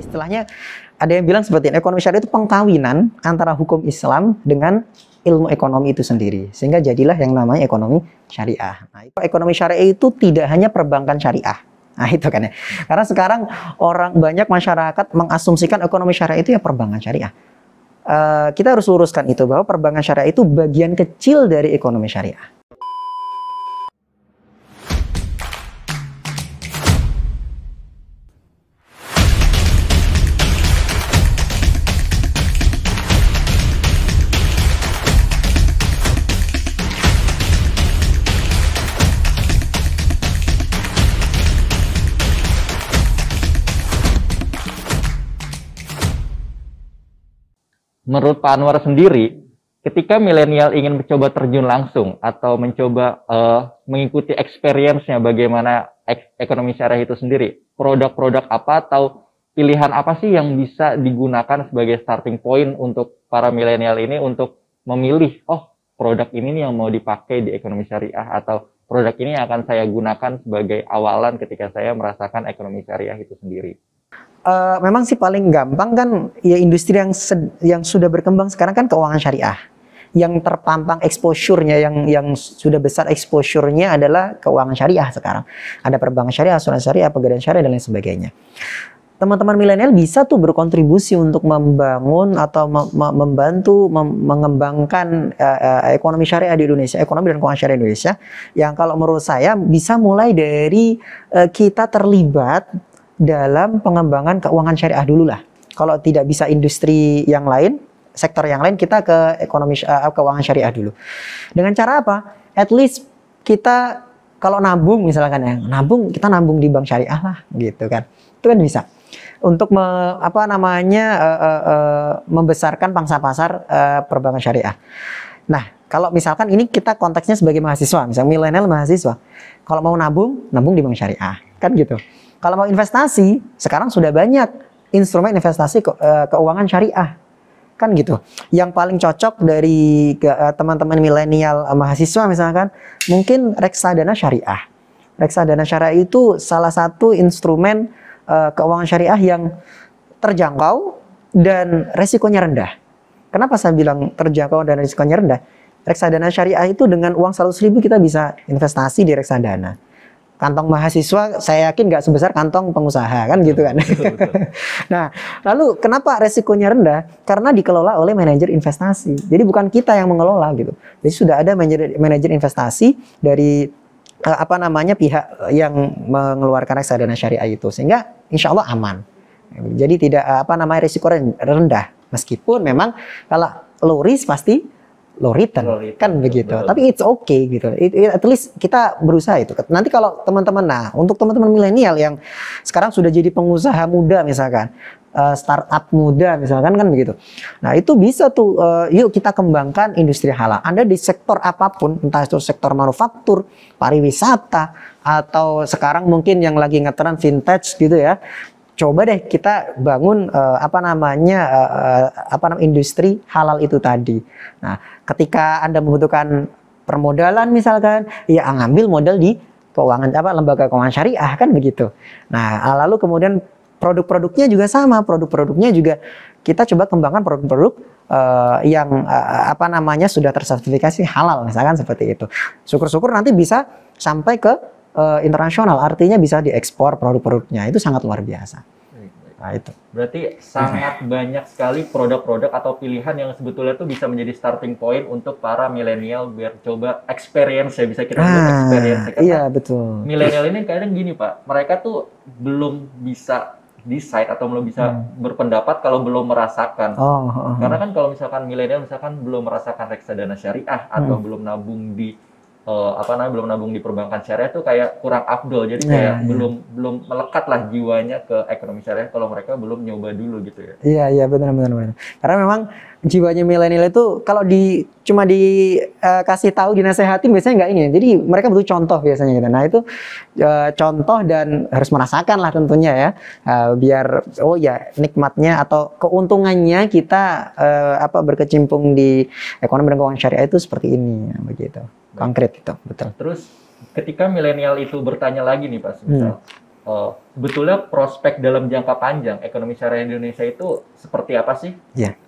Istilahnya ada yang bilang seperti ini, ekonomi syariah itu pengkawinan antara hukum Islam dengan ilmu ekonomi itu sendiri. Sehingga jadilah yang namanya ekonomi syariah. Nah, ekonomi syariah itu tidak hanya perbankan syariah. Nah itu kan ya. Karena sekarang orang banyak masyarakat mengasumsikan ekonomi syariah itu ya perbankan syariah. Uh, kita harus luruskan itu bahwa perbankan syariah itu bagian kecil dari ekonomi syariah. Menurut Pak Anwar sendiri, ketika milenial ingin mencoba terjun langsung atau mencoba uh, mengikuti experience-nya bagaimana ek ekonomi syariah itu sendiri, produk-produk apa atau pilihan apa sih yang bisa digunakan sebagai starting point untuk para milenial ini untuk memilih, oh produk ini nih yang mau dipakai di ekonomi syariah atau produk ini yang akan saya gunakan sebagai awalan ketika saya merasakan ekonomi syariah itu sendiri uh, memang sih paling gampang kan ya industri yang yang sudah berkembang sekarang kan keuangan syariah. Yang terpampang exposure-nya yang yang sudah besar exposure-nya adalah keuangan syariah sekarang. Ada perbankan syariah, asuransi syariah, pegadaian syariah dan lain sebagainya. Teman-teman milenial bisa tuh berkontribusi untuk membangun atau membantu mem mengembangkan uh, uh, ekonomi syariah di Indonesia, ekonomi dan keuangan syariah Indonesia. Yang kalau menurut saya bisa mulai dari uh, kita terlibat dalam pengembangan keuangan syariah dulu lah. Kalau tidak bisa industri yang lain, sektor yang lain kita ke ekonomi uh, keuangan syariah dulu. Dengan cara apa? At least kita kalau nabung misalkan ya, nabung kita nabung di bank syariah lah gitu kan. Itu kan bisa. Untuk me, apa namanya uh, uh, uh, membesarkan pangsa pasar uh, perbankan syariah. Nah, kalau misalkan ini kita konteksnya sebagai mahasiswa, misalnya milenial mahasiswa, kalau mau nabung, nabung di bank syariah, kan gitu. Kalau mau investasi, sekarang sudah banyak instrumen investasi ke, uh, keuangan syariah. Kan gitu. Yang paling cocok dari uh, teman-teman milenial uh, mahasiswa misalkan, mungkin reksadana syariah. Reksadana syariah itu salah satu instrumen uh, keuangan syariah yang terjangkau dan resikonya rendah. Kenapa saya bilang terjangkau dan resikonya rendah? Reksadana syariah itu dengan uang 100 ribu kita bisa investasi di reksadana kantong mahasiswa saya yakin nggak sebesar kantong pengusaha kan gitu kan. nah, lalu kenapa resikonya rendah? Karena dikelola oleh manajer investasi. Jadi bukan kita yang mengelola gitu. Jadi sudah ada manajer manajer investasi dari uh, apa namanya pihak yang mengeluarkan reksadana syariah itu sehingga insya Allah aman. Jadi tidak apa namanya risiko rendah. Meskipun memang kalau low risk pasti low return, low return kan begitu. Betul. Tapi it's okay gitu. It, it, at least kita berusaha itu. Nanti kalau teman-teman nah, untuk teman-teman milenial yang sekarang sudah jadi pengusaha muda misalkan, uh, startup muda misalkan kan begitu. Nah, itu bisa tuh uh, yuk kita kembangkan industri halal. Anda di sektor apa pun, entah itu sektor manufaktur, pariwisata atau sekarang mungkin yang lagi ngetren vintage gitu ya coba deh kita bangun uh, apa namanya uh, apa namanya industri halal itu tadi. Nah, ketika Anda membutuhkan permodalan misalkan, ya ngambil modal di keuangan apa lembaga keuangan syariah kan begitu. Nah, lalu kemudian produk-produknya juga sama, produk-produknya juga kita coba kembangkan produk-produk uh, yang uh, apa namanya sudah tersertifikasi halal misalkan seperti itu. Syukur-syukur nanti bisa sampai ke uh, internasional, artinya bisa diekspor produk-produknya. Itu sangat luar biasa. Nah, itu. Berarti sangat banyak sekali produk-produk atau pilihan yang sebetulnya tuh bisa menjadi starting point untuk para milenial biar coba experience ya bisa kita sebut ah, experience. Karena iya, betul. Milenial ini kadang gini, Pak. Mereka tuh belum bisa decide atau belum bisa hmm. berpendapat kalau belum merasakan. Oh, oh, oh. Karena kan kalau misalkan milenial misalkan belum merasakan reksadana syariah atau hmm. belum nabung di uh, apa namanya belum nabung di perbankan syariah tuh kayak kurang afdol. Jadi iya, kayak yeah, belum yeah. belum melekat lah jiwanya ke ekonomi syariah kalau mereka belum nyoba dulu gitu ya. Iya iya benar benar benar. Karena memang jiwanya milenial itu kalau di cuma dikasih eh, uh, tahu dinasehatin biasanya nggak ingin jadi mereka butuh contoh biasanya gitu. Nah itu uh, contoh dan harus merasakan lah tentunya ya. Uh, biar oh ya nikmatnya atau keuntungannya kita uh, apa berkecimpung di ekonomi dan keuangan syariah itu seperti ini ya, begitu konkret itu betul terus ketika milenial itu bertanya lagi nih pak misal hmm. uh, sebetulnya prospek dalam jangka panjang ekonomi syariah Indonesia itu seperti apa sih? Ya.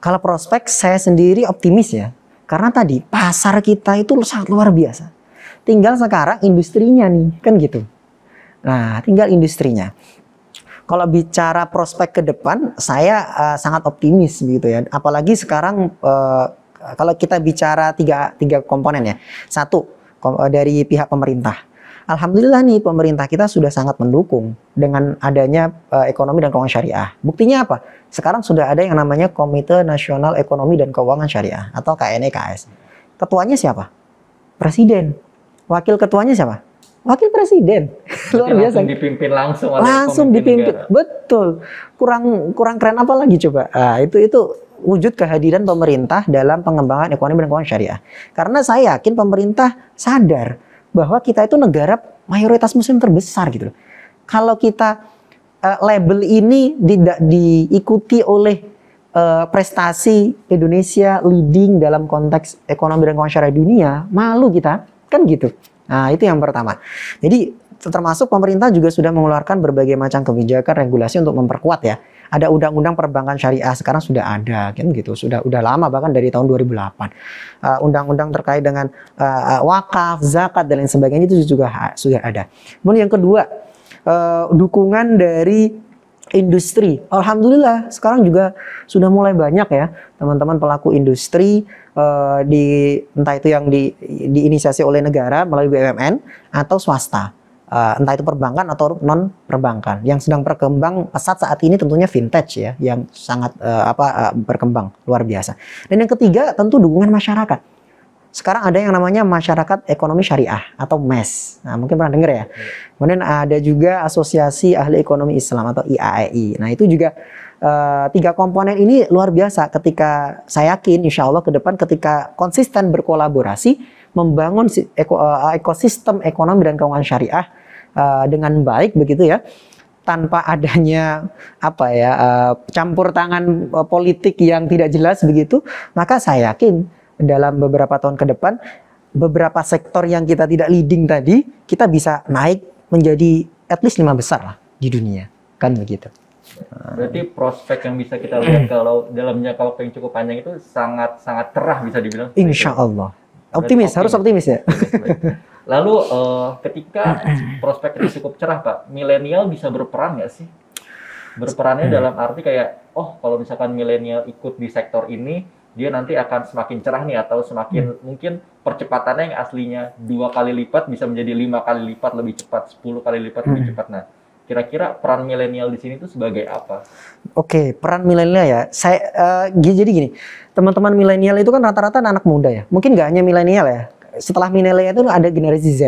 Kalau prospek saya sendiri optimis ya. Karena tadi pasar kita itu sangat luar biasa. Tinggal sekarang industrinya nih, kan gitu. Nah, tinggal industrinya. Kalau bicara prospek ke depan, saya uh, sangat optimis gitu ya. Apalagi sekarang uh, kalau kita bicara tiga tiga komponen ya. Satu dari pihak pemerintah Alhamdulillah nih pemerintah kita sudah sangat mendukung dengan adanya uh, ekonomi dan keuangan syariah. Buktinya apa? Sekarang sudah ada yang namanya Komite Nasional Ekonomi dan Keuangan Syariah atau KNEKS. Ketuanya siapa? Presiden. Wakil ketuanya siapa? Wakil presiden. Luar biasa. Langsung dipimpin langsung oleh Langsung dipimpin. Negara. Betul. Kurang kurang keren apa lagi coba? Nah, itu itu wujud kehadiran pemerintah dalam pengembangan ekonomi dan keuangan syariah. Karena saya yakin pemerintah sadar bahwa kita itu negara mayoritas muslim terbesar gitu Kalau kita uh, label ini tidak diikuti oleh uh, prestasi Indonesia leading dalam konteks ekonomi dan keuangan syariah dunia, malu kita, kan gitu. Nah, itu yang pertama. Jadi termasuk pemerintah juga sudah mengeluarkan berbagai macam kebijakan regulasi untuk memperkuat ya ada undang-undang perbankan syariah sekarang sudah ada kan gitu. Sudah udah lama bahkan dari tahun 2008 uh, undang-undang terkait dengan uh, wakaf zakat dan lain sebagainya itu juga sudah ada. Kemudian yang kedua uh, dukungan dari industri. Alhamdulillah sekarang juga sudah mulai banyak ya teman-teman pelaku industri uh, di entah itu yang di diinisiasi oleh negara melalui BUMN atau swasta uh, entah itu perbankan atau non perbankan. Yang sedang berkembang pesat saat ini tentunya vintage ya, yang sangat uh, apa uh, berkembang luar biasa. Dan yang ketiga tentu dukungan masyarakat. Sekarang ada yang namanya masyarakat ekonomi syariah atau MES. Nah, mungkin pernah dengar ya. Kemudian ada juga Asosiasi Ahli Ekonomi Islam atau IAEI. Nah, itu juga uh, tiga komponen ini luar biasa ketika saya yakin insya Allah ke depan ketika konsisten berkolaborasi membangun ekosistem ekonomi dan keuangan syariah uh, dengan baik begitu ya tanpa adanya apa ya uh, campur tangan uh, politik yang tidak jelas begitu maka saya yakin dalam beberapa tahun ke depan beberapa sektor yang kita tidak leading tadi kita bisa naik menjadi at least lima besar lah di dunia. Kan begitu. Berarti prospek yang bisa kita lihat kalau dalam jangka waktu yang cukup panjang itu sangat sangat cerah bisa dibilang Insya Allah. Optimis, optimis harus optimis. ya Lalu uh, ketika prospek itu cukup cerah Pak, milenial bisa berperan nggak sih? Berperannya hmm. dalam arti kayak, oh kalau misalkan milenial ikut di sektor ini, dia nanti akan semakin cerah nih atau semakin hmm. mungkin percepatannya yang aslinya dua kali lipat bisa menjadi lima kali lipat lebih cepat, sepuluh kali lipat hmm. lebih cepat. Nah, kira-kira peran milenial di sini itu sebagai apa? Oke, peran milenial ya. Saya uh, jadi gini, teman-teman milenial itu kan rata-rata anak muda ya. Mungkin nggak hanya milenial ya setelah milenial itu ada generasi Z.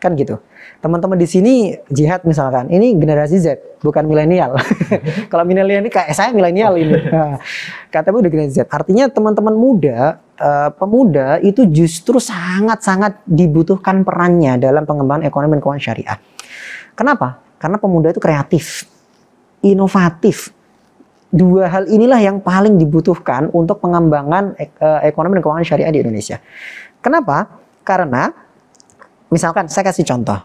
Kan gitu. Teman-teman di sini jihad misalkan ini generasi Z bukan milenial. Kalau milenial ini kayak saya milenial ini. Nah, katanya udah generasi Z. Artinya teman-teman muda uh, pemuda itu justru sangat-sangat dibutuhkan perannya dalam pengembangan ekonomi dan keuangan syariah. Kenapa? Karena pemuda itu kreatif inovatif. Dua hal inilah yang paling dibutuhkan untuk pengembangan ek, uh, ekonomi dan keuangan syariah di Indonesia. Kenapa? Karena misalkan saya kasih contoh.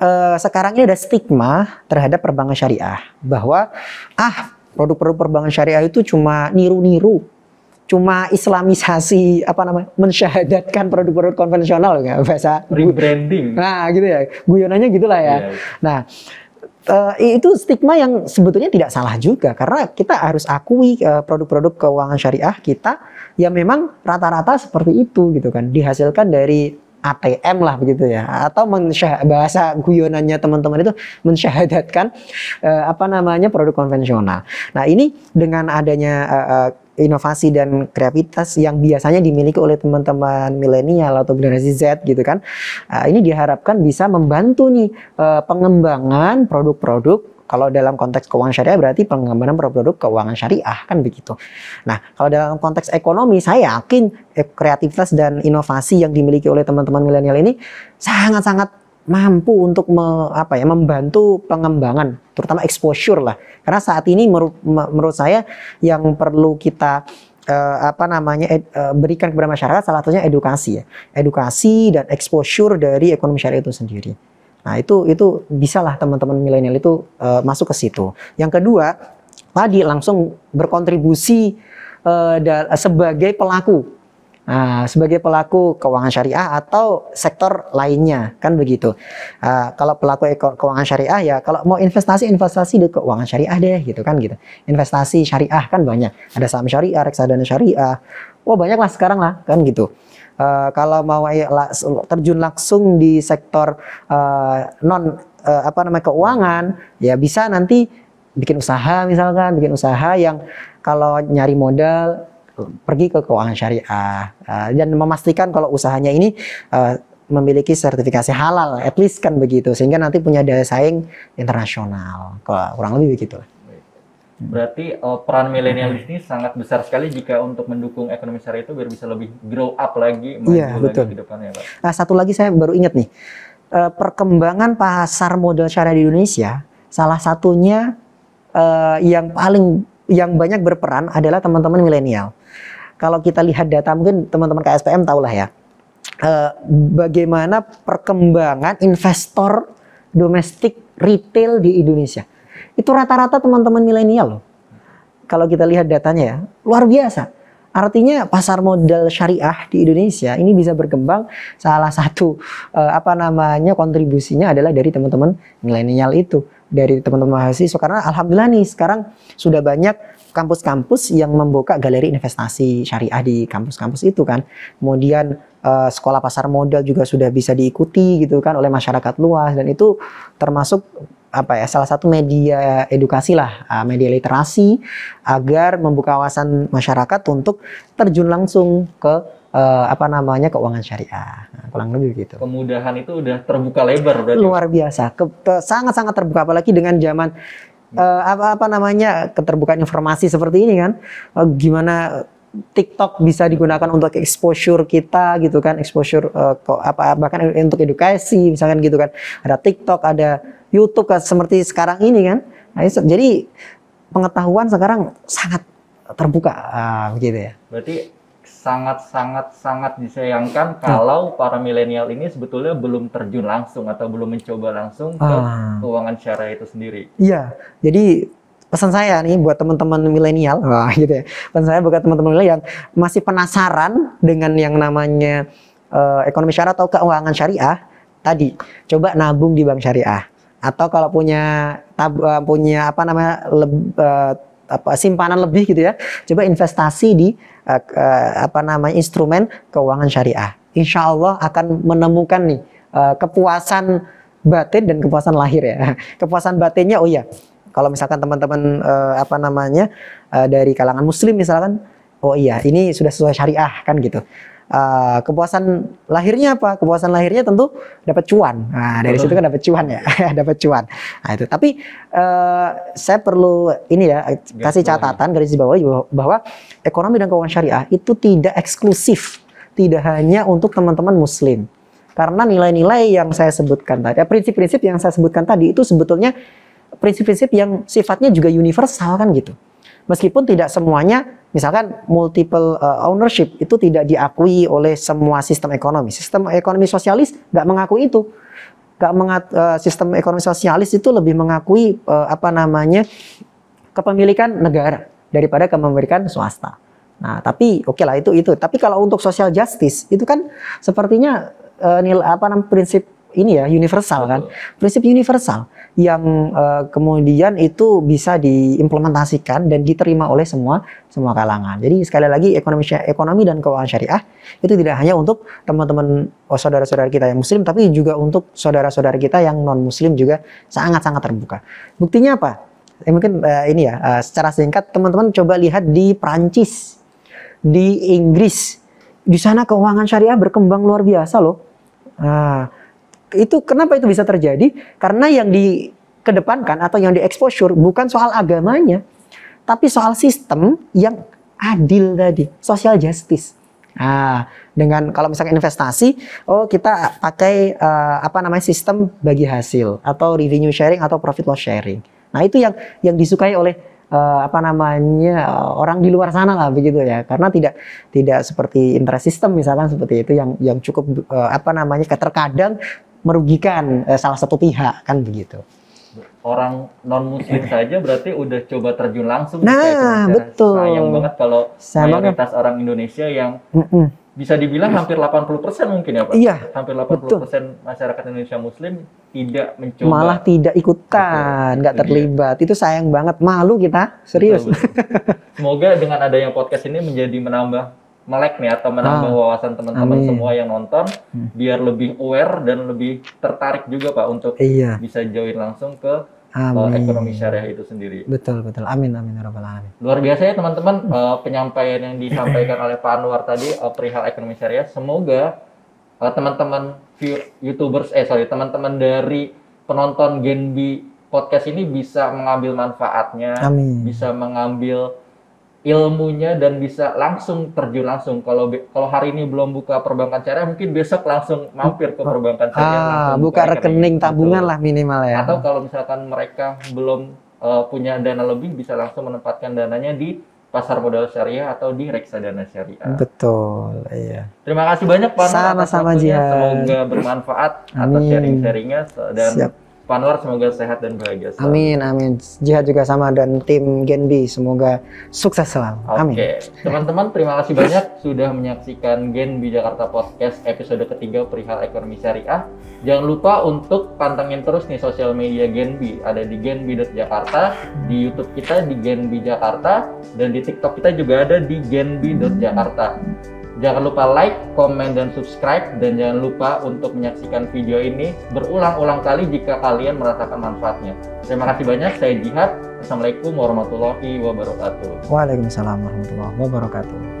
Uh, sekarang ini ada stigma terhadap perbankan syariah bahwa ah produk-produk perbankan syariah itu cuma niru-niru, cuma islamisasi apa namanya mensyahadatkan produk-produk konvensional ya bahasa rebranding. Nah gitu ya, guyonannya gitulah ya. Yeah. Nah uh, itu stigma yang sebetulnya tidak salah juga. Karena kita harus akui uh, produk-produk keuangan syariah kita ya memang rata-rata seperti itu gitu kan. Dihasilkan dari ATM lah begitu ya. Atau bahasa guyonannya teman-teman itu mensyahadatkan uh, apa namanya produk konvensional. Nah ini dengan adanya uh, uh, inovasi dan kreativitas yang biasanya dimiliki oleh teman-teman milenial atau generasi Z gitu kan. Uh, ini diharapkan bisa membantu nih uh, pengembangan produk-produk kalau dalam konteks keuangan syariah berarti pengembangan produk-produk keuangan syariah kan begitu. Nah, kalau dalam konteks ekonomi saya yakin eh, kreativitas dan inovasi yang dimiliki oleh teman-teman milenial ini sangat-sangat mampu untuk me, apa ya membantu pengembangan terutama exposure lah. Karena saat ini menurut, menurut saya yang perlu kita uh, apa namanya ed, uh, berikan kepada masyarakat salah satunya edukasi ya. Edukasi dan exposure dari ekonomi syariah itu sendiri. Nah itu itu bisalah teman-teman milenial itu uh, masuk ke situ. Yang kedua tadi langsung berkontribusi uh, sebagai pelaku Nah, sebagai pelaku keuangan syariah atau sektor lainnya kan begitu. Uh, kalau pelaku keuangan syariah ya kalau mau investasi investasi di keuangan syariah deh gitu kan gitu. Investasi syariah kan banyak. Ada saham syariah, reksadana syariah. Wah banyak lah sekarang lah kan gitu. Uh, kalau mau terjun langsung di sektor uh, non uh, apa namanya keuangan ya bisa nanti bikin usaha misalkan bikin usaha yang kalau nyari modal pergi ke keuangan syariah uh, dan memastikan kalau usahanya ini uh, memiliki sertifikasi halal, at least kan begitu, sehingga nanti punya daya saing internasional, kurang lebih begitu. Berarti uh, peran milenial di sini sangat besar sekali jika untuk mendukung ekonomi syariah itu biar bisa lebih grow up lagi, maju iya, betul. lagi ke depannya, Pak. Nah, satu lagi saya baru ingat nih, uh, perkembangan pasar modal syariah di Indonesia, salah satunya uh, yang paling yang banyak berperan adalah teman-teman milenial kalau kita lihat data mungkin teman-teman KSPM tahulah ya. Uh, bagaimana perkembangan investor domestik retail di Indonesia. Itu rata-rata teman-teman milenial loh. Kalau kita lihat datanya ya, luar biasa. Artinya pasar modal syariah di Indonesia ini bisa berkembang. Salah satu uh, apa namanya kontribusinya adalah dari teman-teman milenial itu, dari teman-teman mahasiswa. Karena alhamdulillah nih sekarang sudah banyak kampus-kampus yang membuka galeri investasi syariah di kampus-kampus itu kan. Kemudian uh, sekolah pasar modal juga sudah bisa diikuti gitu kan oleh masyarakat luas. Dan itu termasuk apa ya salah satu media edukasi lah uh, media literasi agar membuka wawasan masyarakat untuk terjun langsung ke uh, apa namanya keuangan syariah. Nah, kurang lebih gitu. Kemudahan itu udah terbuka lebar berarti. Luar biasa. Sangat sangat terbuka. Apalagi dengan zaman uh, apa apa namanya keterbukaan informasi seperti ini kan? Uh, gimana TikTok bisa digunakan untuk exposure kita gitu kan? Exposure uh, apa bahkan untuk edukasi misalkan gitu kan? Ada TikTok ada YouTube kan seperti sekarang ini kan? Nah, jadi pengetahuan sekarang sangat terbuka uh, gitu ya. Berarti sangat sangat sangat disayangkan hmm. kalau para milenial ini sebetulnya belum terjun langsung atau belum mencoba langsung ke ah. keuangan syariah itu sendiri. Iya, jadi pesan saya nih buat teman-teman milenial, wah gitu ya. Pesan saya buat teman-teman milenial yang masih penasaran dengan yang namanya uh, ekonomi syariah atau keuangan syariah, tadi coba nabung di bank syariah atau kalau punya tab, uh, punya apa namanya leb, uh, apa simpanan lebih gitu ya, coba investasi di uh, uh, apa namanya instrumen keuangan syariah. Insya Allah akan menemukan nih uh, kepuasan batin dan kepuasan lahir ya. Kepuasan batinnya oh iya, kalau misalkan teman-teman uh, apa namanya uh, dari kalangan muslim misalkan, oh iya ini sudah sesuai syariah kan gitu uh, kepuasan lahirnya apa? Kepuasan lahirnya tentu dapat cuan. Nah, dari situ kan dapat cuan ya, dapat cuan. Nah, itu. Tapi uh, saya perlu ini ya kasih catatan garis bawah bahwa ekonomi dan keuangan syariah itu tidak eksklusif, tidak hanya untuk teman-teman muslim. Karena nilai-nilai yang saya sebutkan tadi, prinsip-prinsip yang saya sebutkan tadi itu sebetulnya prinsip-prinsip yang sifatnya juga universal kan gitu. Meskipun tidak semuanya misalkan multiple uh, ownership itu tidak diakui oleh semua sistem ekonomi. Sistem ekonomi sosialis nggak mengakui itu. Nggak mengat, uh, sistem ekonomi sosialis itu lebih mengakui uh, apa namanya kepemilikan negara daripada kepemilikan swasta. Nah, tapi oke okay lah itu itu. Tapi kalau untuk social justice itu kan sepertinya uh, nilai apa namanya prinsip ini ya universal kan. Prinsip universal yang uh, kemudian itu bisa diimplementasikan dan diterima oleh semua semua kalangan. Jadi sekali lagi ekonomi ekonomi dan keuangan syariah itu tidak hanya untuk teman-teman oh, saudara-saudara kita yang muslim tapi juga untuk saudara-saudara kita yang non muslim juga sangat-sangat terbuka. Buktinya apa? Eh, mungkin uh, ini ya uh, secara singkat teman-teman coba lihat di Prancis, di Inggris. Di sana keuangan syariah berkembang luar biasa loh. Nah, itu kenapa itu bisa terjadi? Karena yang dikedepankan atau yang dieksposur bukan soal agamanya, tapi soal sistem yang adil tadi, social justice. Nah, dengan kalau misalnya investasi, oh kita pakai uh, apa namanya sistem bagi hasil atau revenue sharing atau profit loss sharing. Nah, itu yang yang disukai oleh uh, apa namanya uh, orang di luar sana lah begitu ya karena tidak tidak seperti interest system misalkan seperti itu yang yang cukup uh, apa namanya terkadang merugikan eh, salah satu pihak kan begitu. Orang non muslim saja berarti udah coba terjun langsung Nah, ke ekonomi syariah. betul. Sayang banget kalau Sayang banget. mayoritas orang Indonesia yang Mm-mm. bisa dibilang hampir 80% mungkin ya Pak. Iya, Hampir 80% masyarakat Indonesia muslim tidak mencoba. malah tidak ikutan, nggak terlibat. Itu sayang banget, malu kita, serius. Betul, betul. Semoga dengan adanya podcast ini menjadi menambah melek nih atau menambah Ah, wawasan teman-teman semua yang nonton Hmm. biar lebih aware dan lebih tertarik juga Pak untuk Iya, bisa join langsung ke uh, amin. ekonomi syariah itu sendiri. Betul, betul. Amin, amin, ya rabbal alamin. Luar biasa ya teman-teman uh, penyampaian yang disampaikan oleh Pak Anwar tadi uh, perihal ekonomi syariah. Semoga uh, teman-teman view- YouTubers eh sorry teman-teman dari penonton Genbi podcast ini bisa mengambil manfaatnya, Amin. bisa mengambil ilmunya dan bisa langsung terjun langsung. Kalau kalau hari ini belum buka perbankan syariah, mungkin besok langsung mampir ke perbankan syariah. Ah, buka buka rekening tabungan Betul. lah minimal ya. Atau kalau misalkan mereka belum uh, punya dana lebih, bisa langsung menempatkan dananya di pasar modal syariah atau di reksadana syariah. Betul, iya. Terima kasih banyak Pak Sama-sama. Jihan. Semoga bermanfaat atas sharing-sharingnya dan Siap. Pak Anwar semoga sehat dan bahagia. selalu. Amin, amin. Jihad juga sama dan tim Genbi semoga sukses selalu. Oke, Amin. teman-teman terima kasih banyak sudah menyaksikan Genbi Jakarta Podcast episode ketiga perihal ekonomi syariah. Jangan lupa untuk pantengin terus nih sosial media Genbi. Ada di genbi.jakarta, di YouTube kita di Genbi Jakarta, dan di TikTok kita juga ada di genbi.jakarta. Jangan lupa like, komen, dan subscribe. Dan jangan lupa untuk menyaksikan video ini berulang-ulang kali jika kalian merasakan manfaatnya. Terima kasih banyak. Saya Jihad. Assalamualaikum warahmatullahi wabarakatuh. Waalaikumsalam warahmatullahi wabarakatuh.